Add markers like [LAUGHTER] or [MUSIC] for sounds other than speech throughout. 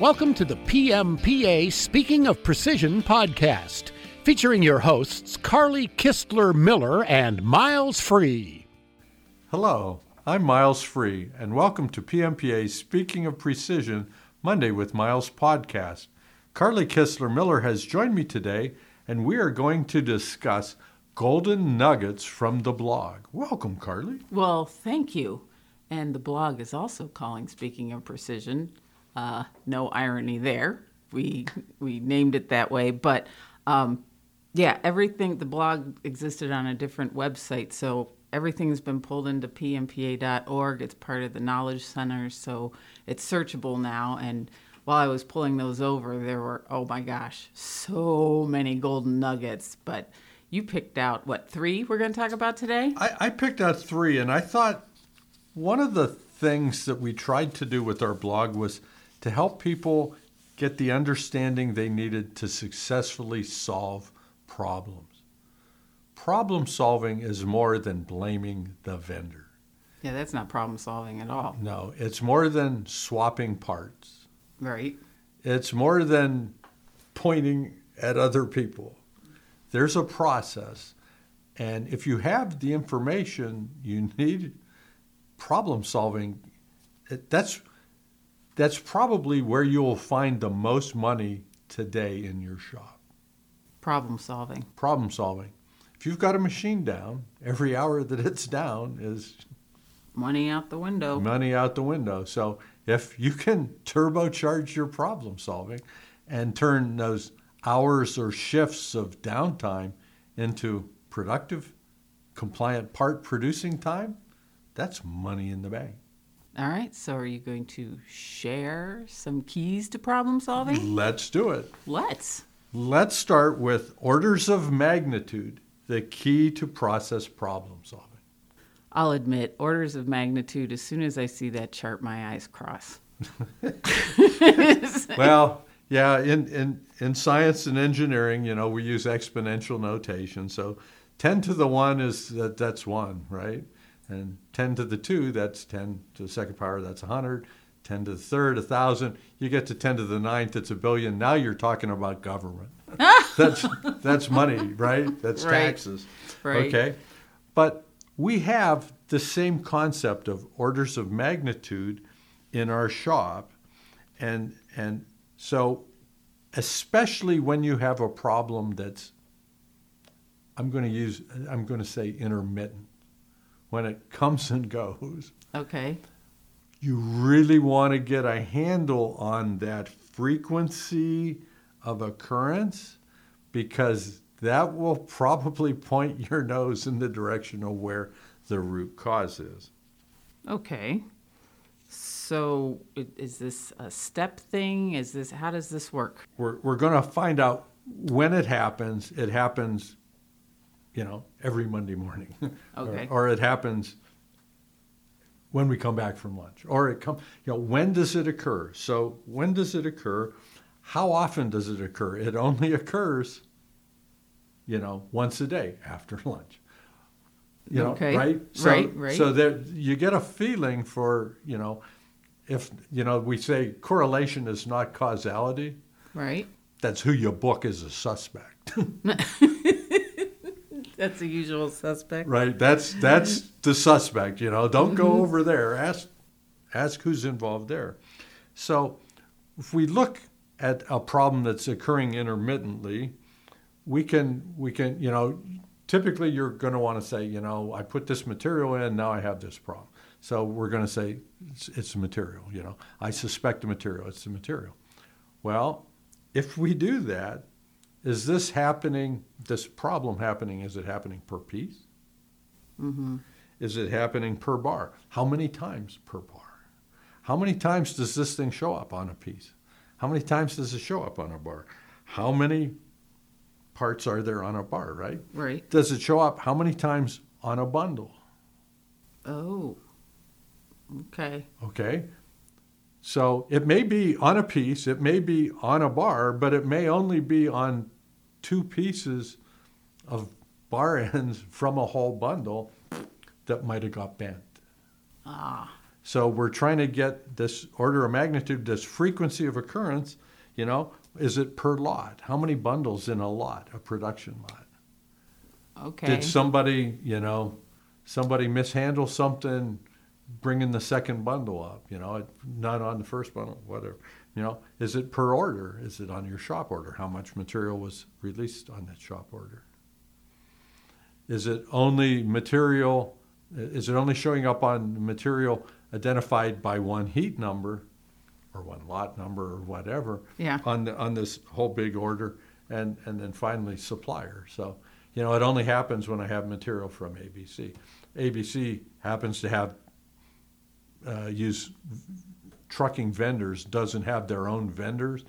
Welcome to the PMPA Speaking of Precision podcast, featuring your hosts Carly Kistler Miller and Miles Free. Hello, I'm Miles Free, and welcome to PMPA Speaking of Precision Monday with Miles podcast. Carly Kistler Miller has joined me today, and we are going to discuss golden nuggets from the blog. Welcome, Carly. Well, thank you. And the blog is also calling Speaking of Precision. Uh, no irony there. We we named it that way, but um, yeah, everything. The blog existed on a different website, so everything's been pulled into pmpa.org. It's part of the Knowledge Center, so it's searchable now. And while I was pulling those over, there were oh my gosh, so many golden nuggets. But you picked out what three we're going to talk about today? I, I picked out three, and I thought one of the things that we tried to do with our blog was to help people get the understanding they needed to successfully solve problems. Problem solving is more than blaming the vendor. Yeah, that's not problem solving at all. No, it's more than swapping parts. Right. It's more than pointing at other people. There's a process. And if you have the information you need, problem solving, that's that's probably where you'll find the most money today in your shop. Problem solving. Problem solving. If you've got a machine down, every hour that it's down is money out the window. Money out the window. So if you can turbocharge your problem solving and turn those hours or shifts of downtime into productive, compliant part producing time, that's money in the bank. All right, so are you going to share some keys to problem solving? Let's do it. Let's. Let's start with orders of magnitude, the key to process problem solving. I'll admit, orders of magnitude, as soon as I see that chart, my eyes cross. [LAUGHS] well, yeah, in, in, in science and engineering, you know, we use exponential notation. So 10 to the 1 is that that's 1, right? And 10 to the 2, that's 10 to the second power, that's 100. 10 to the third, 1,000. You get to 10 to the ninth, it's a billion. Now you're talking about government. [LAUGHS] that's, that's money, right? That's right. taxes. Right. Okay. But we have the same concept of orders of magnitude in our shop. And, and so, especially when you have a problem that's, I'm going to use, I'm going to say intermittent when it comes and goes. Okay. You really want to get a handle on that frequency of occurrence because that will probably point your nose in the direction of where the root cause is. Okay. So is this a step thing? Is this how does this work? We're we're going to find out when it happens. It happens you know, every Monday morning. [LAUGHS] Okay. or, or, it happens when we come back from lunch. Or it come, you know, when does it occur? So when does it occur? How often does it occur? It only [LAUGHS] occurs, you know, once a day after [LAUGHS] lunch. You know, okay. right? So, right, right. So that you get a feeling for, you know, if you know, we say correlation is not causality. Right. That's who your book is a suspect. That's the usual suspect. Right. That's that's [LAUGHS] the suspect. You know, don't go mm-hmm. over there. Ask ask who's involved there. So, if we look at a problem that's occurring intermittently, we can we can you know typically you're going to want to say you know I put this material in now I have this problem. So we're going to say it's, it's the material. You know I suspect the material. It's the material. Well, if we do that, is this happening, this problem happening, is it happening per piece? Mm-hmm. Is it happening per bar? How many times per bar? How many times does this thing show up on a piece? How many times does it show up on a bar? How many parts are there on a bar, right? Right. Does it show up how many times on a bundle? Oh. Okay. Okay. So it may be on a piece, it may be on a bar, but it may only be on two pieces of bar [LAUGHS] ends from a whole bundle that might have got bent. Ah. So we're trying to get this order of magnitude, this frequency of occurrence, you know, is it per lot? How many bundles in a lot, a production lot? Okay. Did somebody, you know, somebody mishandle something, bringing the second bundle up, you know, not on the first bundle, whatever. You know, is it per order? Is it on your shop order? How much material was released on that shop order? Is it only material? Is it only showing up on material identified by one heat number, or one lot number, or whatever? Yeah. On the, on this whole big order, and and then finally supplier. So you know, it only happens when I have material from ABC. ABC happens to have uh, use trucking vendors doesn't have their own vendors,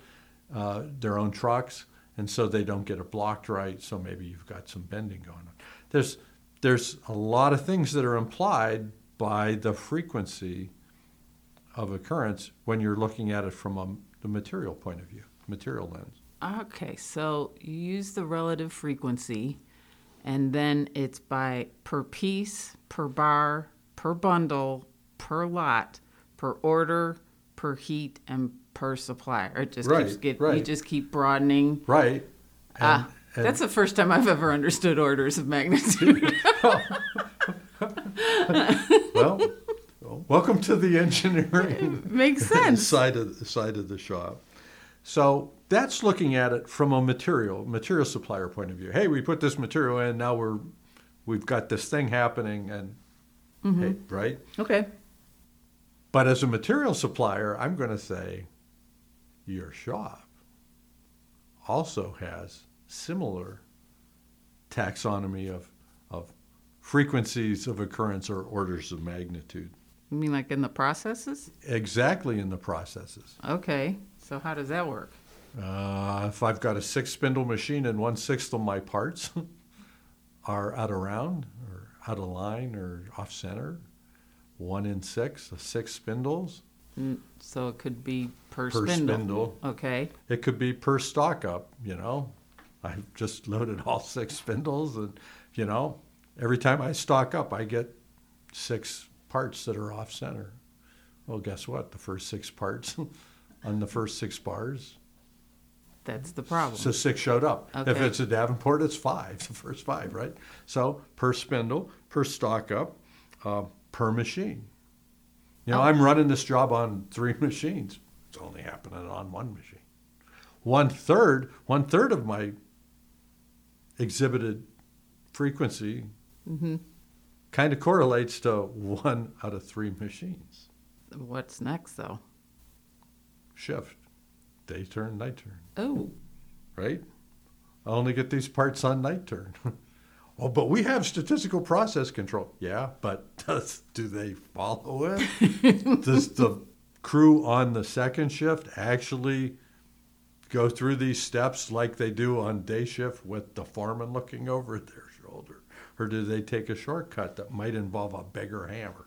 uh, their own trucks, and so they don't get it blocked right. So maybe you've got some bending going on. There's there's a lot of things that are implied by the frequency of occurrence when you're looking at it from a, the material point of view, material lens. Okay, so you use the relative frequency, and then it's by per piece, per bar, per bundle, per lot, per order, per heat, and per supplier. It just Right, keeps get you just keep broadening. Right. ah, and- that's the first time I've ever understood orders of magnitude. [LAUGHS] [LAUGHS] Well, welcome to the engineering [LAUGHS] Makes sense. side of the side of the shop. So that's looking at it from a material material supplier point of view. Hey, we put this material in. Now we're we've got this thing happening, and hey, right. Okay. But as a material supplier, I'm going to say your shop also has similar taxonomy of of frequencies of occurrence or orders of magnitude. You mean like in the processes? Exactly in the processes. Okay. So how does that work? Uh, if I've got a six spindle machine and one sixth of my parts [LAUGHS] are out of round or out of line or off center, one in six, six spindles, Mm, So it could be per, Per spindle. spindle. Okay. it could be per stock up, you know. I've just [LAUGHS] loaded all six spindles and, you know, every time I stock up, I get six parts that are off center. Well, guess what? The first six parts [LAUGHS] on the first six bars That's the problem. So six showed up. If it's a Davenport, it's five, [LAUGHS] the first five, right? So per spindle, per stock up, uh, per machine. You know, Oh. I'm running this job on three [LAUGHS] machines. It's only happening on one machine. One third, one third of my exhibited frequency hmm kind of correlates to one out of three machines. What's next, though? Shift, day turn, night turn. Oh, right? I only get these parts on night turn. [LAUGHS] oh, but we have statistical process control. Yeah, but [LAUGHS] does do they follow it? [LAUGHS] does the crew on the second shift actually go through these steps like they do on day shift with the foreman looking over their shoulder? Or do they take a shortcut that might involve a bigger hammer?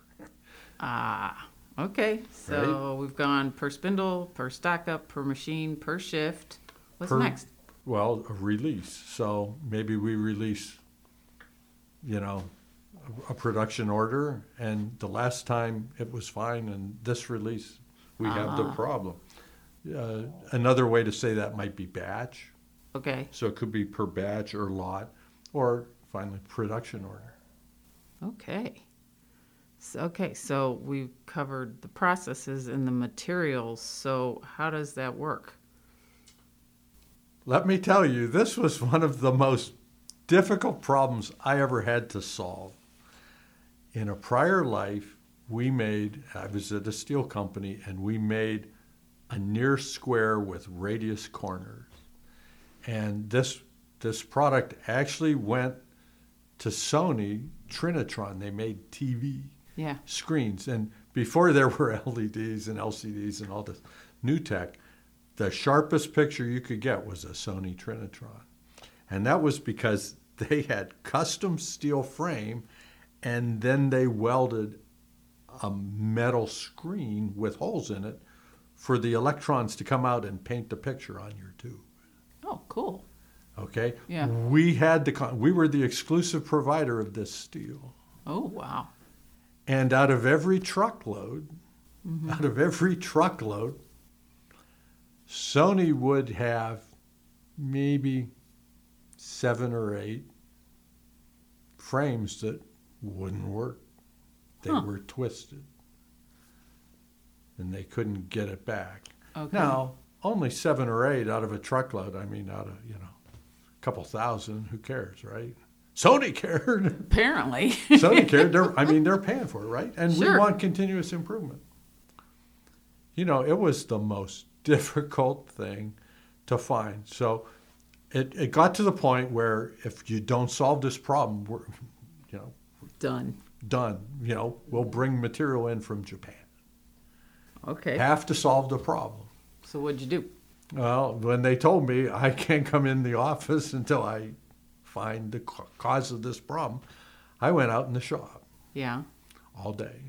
ah, okay. So we've gone per spindle, per stack up, per machine, per shift. What's Per- next? Well, a release. So maybe we release, you know, a, a production order, and the last time it was fine, and this release we have the Ah. problem. Uh, another way to say that might be batch. Okay. So it could be per batch or lot, or finally production order. Okay. So, okay, so we've covered the processes and the materials. So how does that work? Let me tell you, this was one of the most difficult problems I ever had to solve. In a prior life, we made, I was at a steel company, and we made a near square with radius corners. And this, this product actually went to Sony Trinitron. They made TV Yeah. screens. And before there were [LAUGHS] LEDs and LCDs and all this new tech, the sharpest picture you could get was a Sony Trinitron. And that was because they had custom steel frame and then they welded a metal screen with holes in it for the electrons to come out and paint the picture on your tube. Oh, cool. Okay? Yeah. We had the con- we were the exclusive provider of this steel. Oh, wow. And out of every truckload mm-hmm. out of every truckload, Sony would have maybe seven or eight frames that wouldn't work. They Huh. were twisted. And they couldn't get it back. Okay. Now, only seven or eight out of a truckload, I mean, out of, you know, a couple thousand, who cares, right? Sony [LAUGHS] cared. Apparently. Sony cared. They're, I mean, they're [LAUGHS] paying for it, right? And we want continuous improvement. You know, it was the most [LAUGHS] difficult thing to find. So it, it got to the point where if you don't solve this problem, we're, you know, Done. done. You know, we'll bring material in from Japan. Okay. Have to solve the problem. So what'd you do? Well, when they told me [LAUGHS] I can't come in the office until I find the cause of this problem, I went out in the shop Yeah. all day.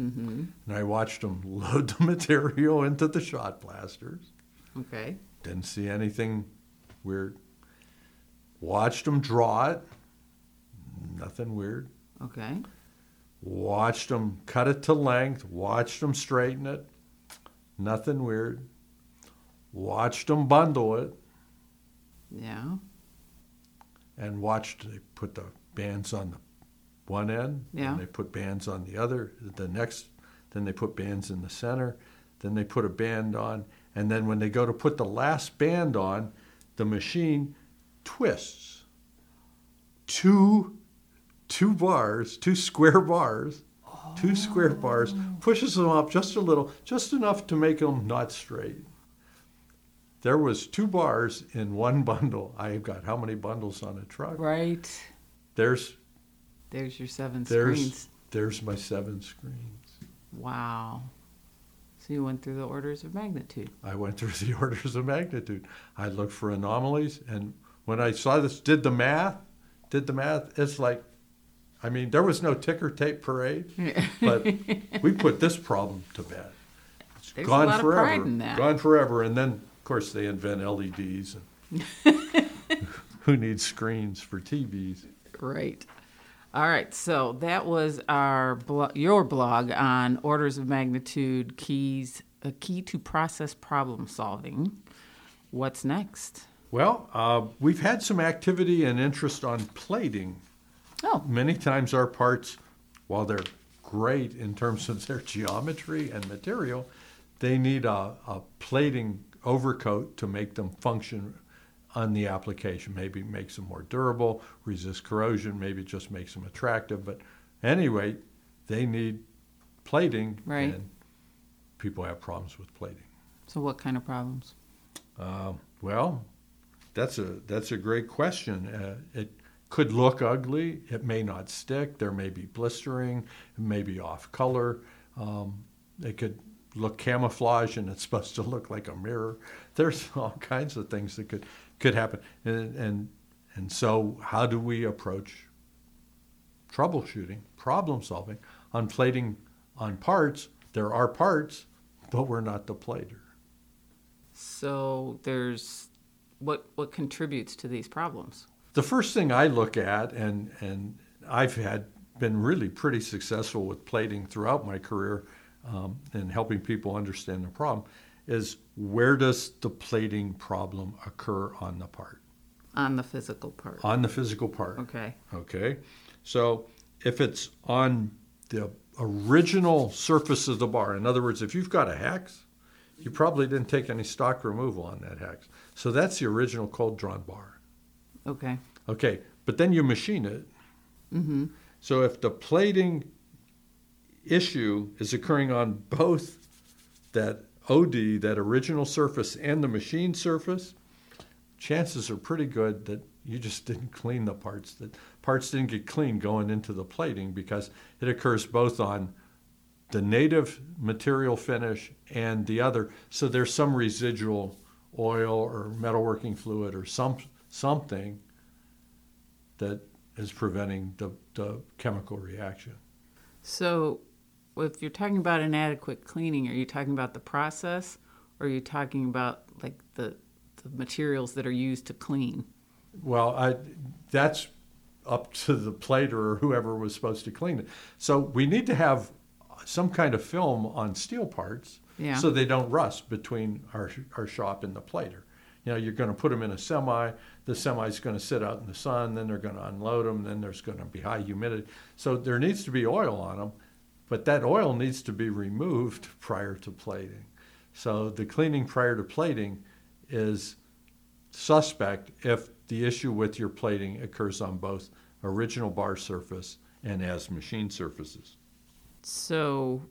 Mm-hmm. And I watched them [LAUGHS] load the material into the shot blasters. Okay. Didn't see anything weird. Watched them draw it. Nothing weird. Okay. Watched them cut it to length. Watched them straighten it. Nothing weird. Watched them bundle it. Yeah. and watched they put the bands on the one end Yeah. and they put bands on the other the next then they put bands in the center then they put a band on and then when they go to put the last band on the machine twists two two bars two square bars two square bars pushes them up just a little just enough to make them not straight there was two bars in one bundle. I've got how many bundles on a truck? Right. There's There's your seven there's screens. there's my seven screens. Wow. So you went through the orders of magnitude. I went through [LAUGHS] the orders of magnitude. I looked for anomalies, and when I saw this, did the math, did the math. It's like, I mean, there was no ticker tape parade, [LAUGHS] but we put this problem to bed. It's There's gone forever. pride in that. Gone forever, and then of course they invent LEDs, and [LAUGHS] who needs screens for TVs? Great. All right. So that was our blo- your blog on orders of magnitude keys, a key to process problem solving. What's next? Well, uh, we've had some activity and interest on plating. Oh, Many times our parts, while they're great in terms of their geometry and material, they need a, a plating overcoat to make them function on the application. Maybe it makes them more durable, resist corrosion, maybe it just makes them attractive. But anyway, they need plating, Right. and people have problems with plating. so what kind of problems? Uh, well, that's a that's a great question. Uh, it could look ugly. It may not stick. There may be blistering. It may be off color. Um, it could look camouflage, and it's [LAUGHS] supposed to look like a mirror. There's all kinds of things that could could happen. And and and so, how do we approach troubleshooting, problem solving on plating on parts? There are parts, but we're not the plater. So there's what what contributes to these problems? The first thing I look at, and and I've had been really pretty successful with plating throughout my career, um, and helping people understand the problem, is where does the plating problem occur on the part, On the physical part. on the physical part? Okay. Okay, so if it's on the original surface of the bar, in other words, if you've got a hex, you probably didn't take any stock removal on that hex. So that's the original cold drawn bar. Okay. Okay, but then you machine it. Mm-hmm. So if the plating issue is occurring on both that OD, that original surface, and the machine surface, chances are pretty good that you just [LAUGHS] didn't clean the parts. That parts didn't get cleaned going into the plating because it occurs both on the native material finish and the other. So there's some residual oil or metalworking fluid or some something that is preventing the, the chemical reaction. So if you're talking about inadequate cleaning, are you talking about the process or are you talking about like the the materials that are used to clean? Well, I, that's up to the plater or whoever was supposed to clean it. So we need to have some kind of film on steel parts Yeah. so they don't rust between our, our shop and the plater. You know, you're going to put them in a semi. The semi's going to sit out in the sun. Then they're going to unload them. Then there's going to be high humidity. So there needs to be oil on them, but that oil needs to be removed prior to plating. So the cleaning prior to plating is suspect if the issue with your plating occurs on both original bar surface and as machine surfaces. So,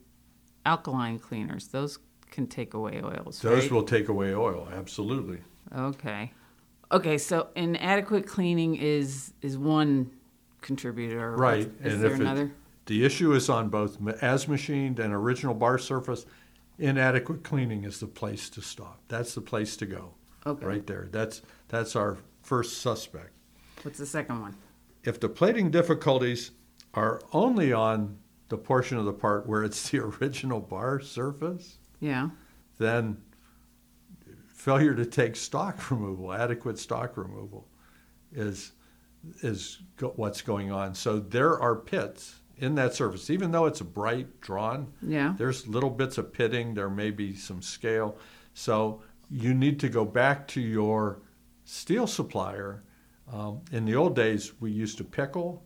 alkaline cleaners, those can take away oils. Those right? will take away oil, absolutely. Okay. Okay, so inadequate cleaning is is one contributor. Right. Is and there if another? It, the issue is on both as machined and original bar surface, inadequate cleaning is the place to stop. That's the place to go. Okay. Right there. That's that's our first suspect. What's the second one? If the plating difficulties are only on the portion of the part where it's the [LAUGHS] original bar surface, Yeah. then failure to take stock removal, adequate stock removal, is is go, what's going on. So there are pits in that surface, even though it's a bright drawn. Yeah. There's little bits of pitting. There may be some scale. So you need to go back to your steel supplier. Um, in the old days, we used to pickle,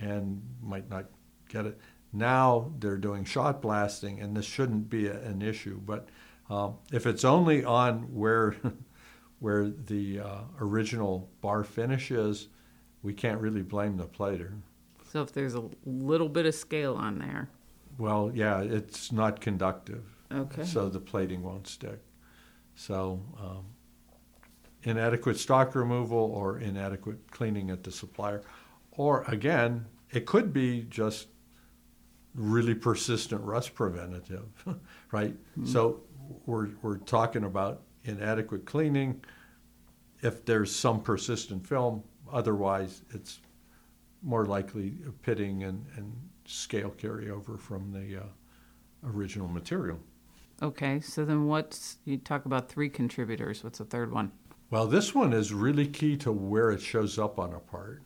and might not get it. Now they're doing shot blasting, and this shouldn't be a, an issue. But um, if it's only on where [LAUGHS] where the uh, original bar finish is, we can't really blame the plater. So if there's a little bit of scale on there. Well, yeah, it's not conductive, Okay. so the plating won't stick. So um, inadequate stock removal or inadequate cleaning at the supplier, or again, it could be just really persistent rust preventative, [LAUGHS] right? So we're we're talking about inadequate cleaning. If there's some persistent film, otherwise it's more likely pitting and, and scale carryover from the uh, original material. Okay. So then what's you talk about three contributors. What's the third one? Well, this one is really key to where it shows up on a part.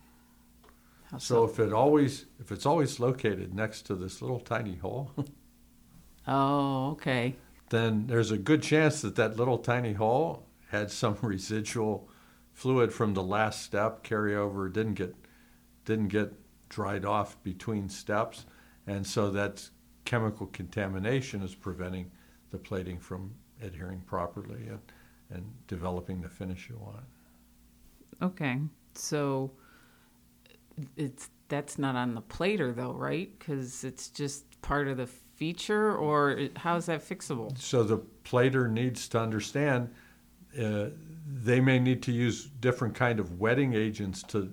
How So if it always if it's always located next to this little tiny hole, [LAUGHS] Oh, okay. then there's a good chance that that little tiny hole had some [LAUGHS] residual fluid from the last step carryover didn't get didn't get dried off between steps, and so that chemical contamination is preventing the plating from adhering properly and, and developing the finish you want. Okay. So it's that's not on the plater though, right? Because it's just part of the feature, or how is that fixable? So the plater needs to understand uh, they may need to use different kind of wetting agents to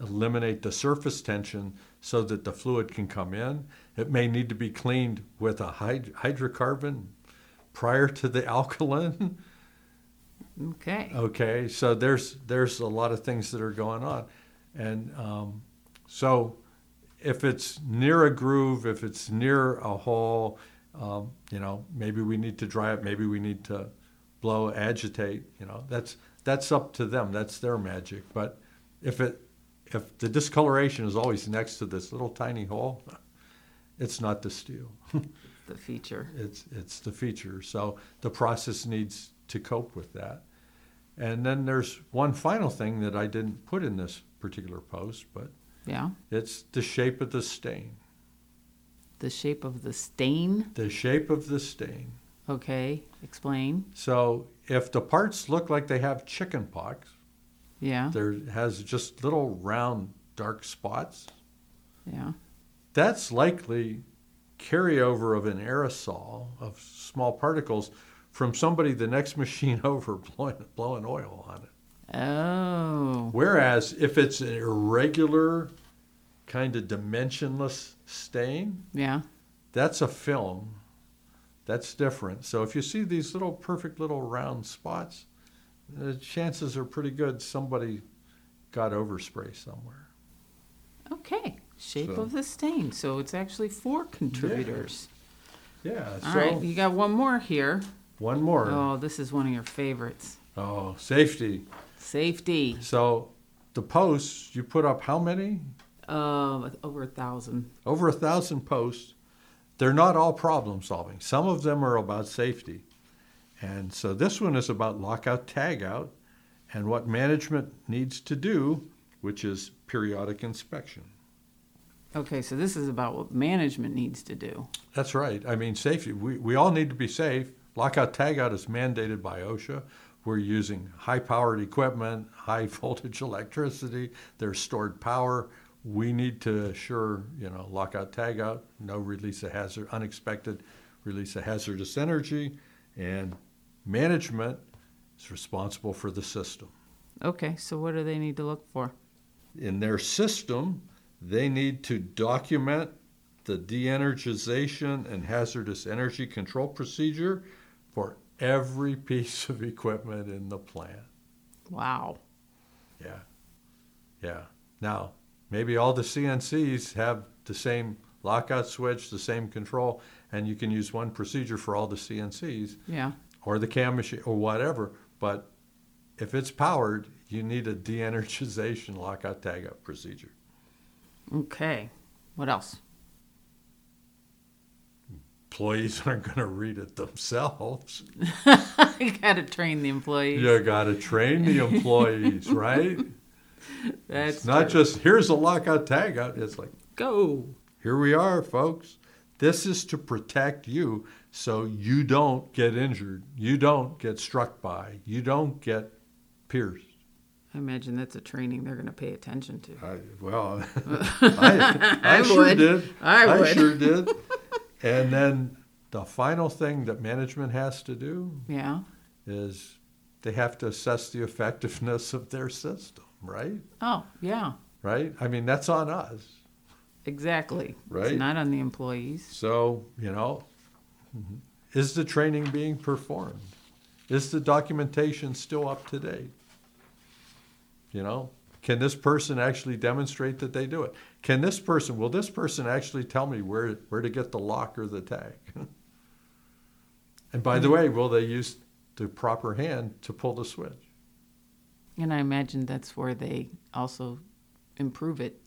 eliminate the surface tension so that the fluid can come in. It may need to be cleaned with a hyd- hydrocarbon prior to the [LAUGHS] alkaline. Okay. Okay, so there's there's a lot of things that are going on, and um, so if it's near a groove, if it's near a hole, um, you know, maybe we need to dry it, maybe we need to blow, agitate. You know, that's that's up to them. That's their magic. But if it if the discoloration is always next to this little tiny hole, it's not the steel. [LAUGHS] The feature. It's it's the feature. So the process needs to cope with that. And then there's one final thing that I didn't put in this particular post, but Yeah. it's the shape of the stain. The shape of the stain. The shape of the stain. Okay. Explain. So if the parts look like they have chicken pox, Yeah. there has just little round dark spots, Yeah. that's likely carryover of an aerosol of small particles from somebody the next machine [LAUGHS] over blowing, blowing oil on it. Oh. Whereas if it's an irregular, kind of dimensionless stain, Yeah. that's a film. That's different. So if you see these little perfect little round spots, the chances are pretty good somebody got overspray somewhere. Okay. Shape So- of the stain. So it's actually four contributors. Yeah. All so right. You got one more here. one more. Oh, this is one of your favorites. oh, safety. Safety. So the posts you put up how many? Uh, over a thousand. Over a thousand posts. they're not all problem solving. Some of them are about safety. And so this one is about lockout tagout and what management needs to do, which is periodic inspection. Okay, so this is about what management needs to do. That's right. I mean, safety. We, we all need to be safe. Lockout tagout is mandated by OSHA. We're using high powered equipment, high voltage [LAUGHS] electricity, there's stored power. We need to assure, you know, lockout tagout, no release of hazard, unexpected release of hazardous energy, and management is responsible for the system. Okay, so what do they need to look for? In their system, they need to document the de-energization and hazardous energy control procedure for every piece of equipment in the plant. Wow. Yeah. Yeah. Now, maybe all the CNCs have the same lockout switch, the same control, and you can use one procedure for all the CNCs Yeah. Or the cam machine or whatever. But if it's powered, you need a de energization lockout tagout procedure. Okay. What else? Employees [LAUGHS] aren't going to read it themselves. [LAUGHS] you got to train the employees. You got to train the employees, [LAUGHS] right? That's It's not true. just here's a lockout tagout. It's like, go. here we are, folks. This is to protect you so you don't get injured, you don't get struck by, you don't get pierced. I imagine that's a training they're going to pay attention to. I, well, [LAUGHS] I, I, I sure would. did. I would. sure [LAUGHS] did. And then the final thing that management has to do Yeah. is they have to assess the effectiveness of their system, right? Oh, yeah. Right? I mean, that's on us. Exactly. Right. It's not on the employees. So, you know, Mm-hmm. is the training being performed? Is the documentation still up to date? You know, can this person actually demonstrate that they do it? Can this person, will this person actually tell me where, where to get the lock or the tag? [LAUGHS] and by the mm-hmm. way, will they use the proper hand to pull the switch? And I imagine that's where they also improve it,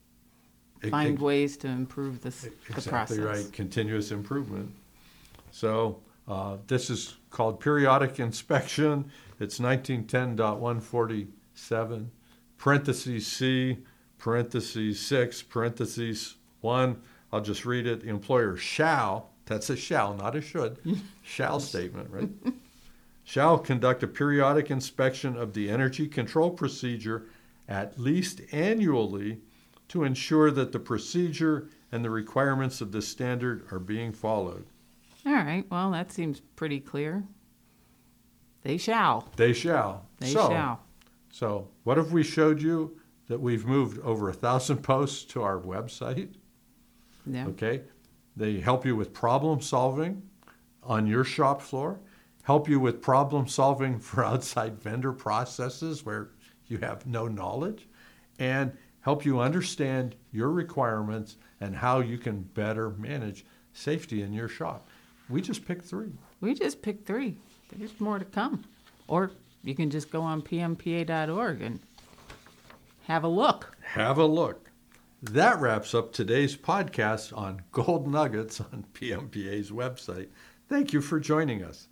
It- find it- ways to improve this, the Exactly process. right. Continuous improvement. So uh, this is called periodic inspection. It's 1910.147, parentheses C, parentheses 6, parentheses 1. I'll just read it. The employer shall, that's a shall, not a should, [LAUGHS] shall statement, right? shall conduct a periodic inspection of the energy control procedure at least annually to ensure that the procedure and the requirements of the standard are being followed. All right. Well, that seems pretty clear. They shall. They shall. They so, shall. So, what if we showed you that we've moved over a thousand [LAUGHS] posts to our website? Yeah. Okay. They help you with problem solving on your shop floor, help you with problem solving [LAUGHS] for outside vendor processes where you have no knowledge, and help you understand your requirements and how you can better manage safety in your shop. We just picked three. We just picked three. There's more to come. Or you can just go on pmpa.org and have a look. Have a look. That wraps up today's podcast on gold nuggets on [LAUGHS] PMPA's website. Thank you for joining us.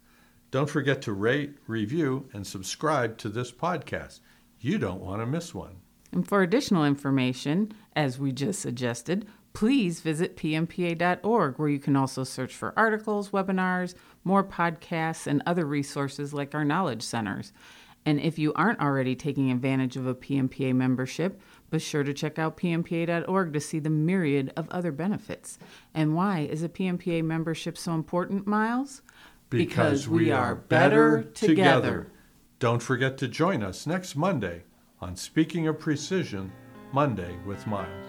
Don't forget to rate, review, and subscribe to this podcast. You don't want to miss one. And for additional information, as we just suggested, please visit pmpa.org, where you can also search for articles, webinars, more podcasts, and other resources like our knowledge centers. And if you aren't already taking advantage of a PMPA membership, be sure to check out pmpa.org to see the myriad of other benefits. And why is a PMPA membership so important, Miles? Because, because we are better together. together. Don't forget to join us next Monday on Speaking of Precision Monday with Miles.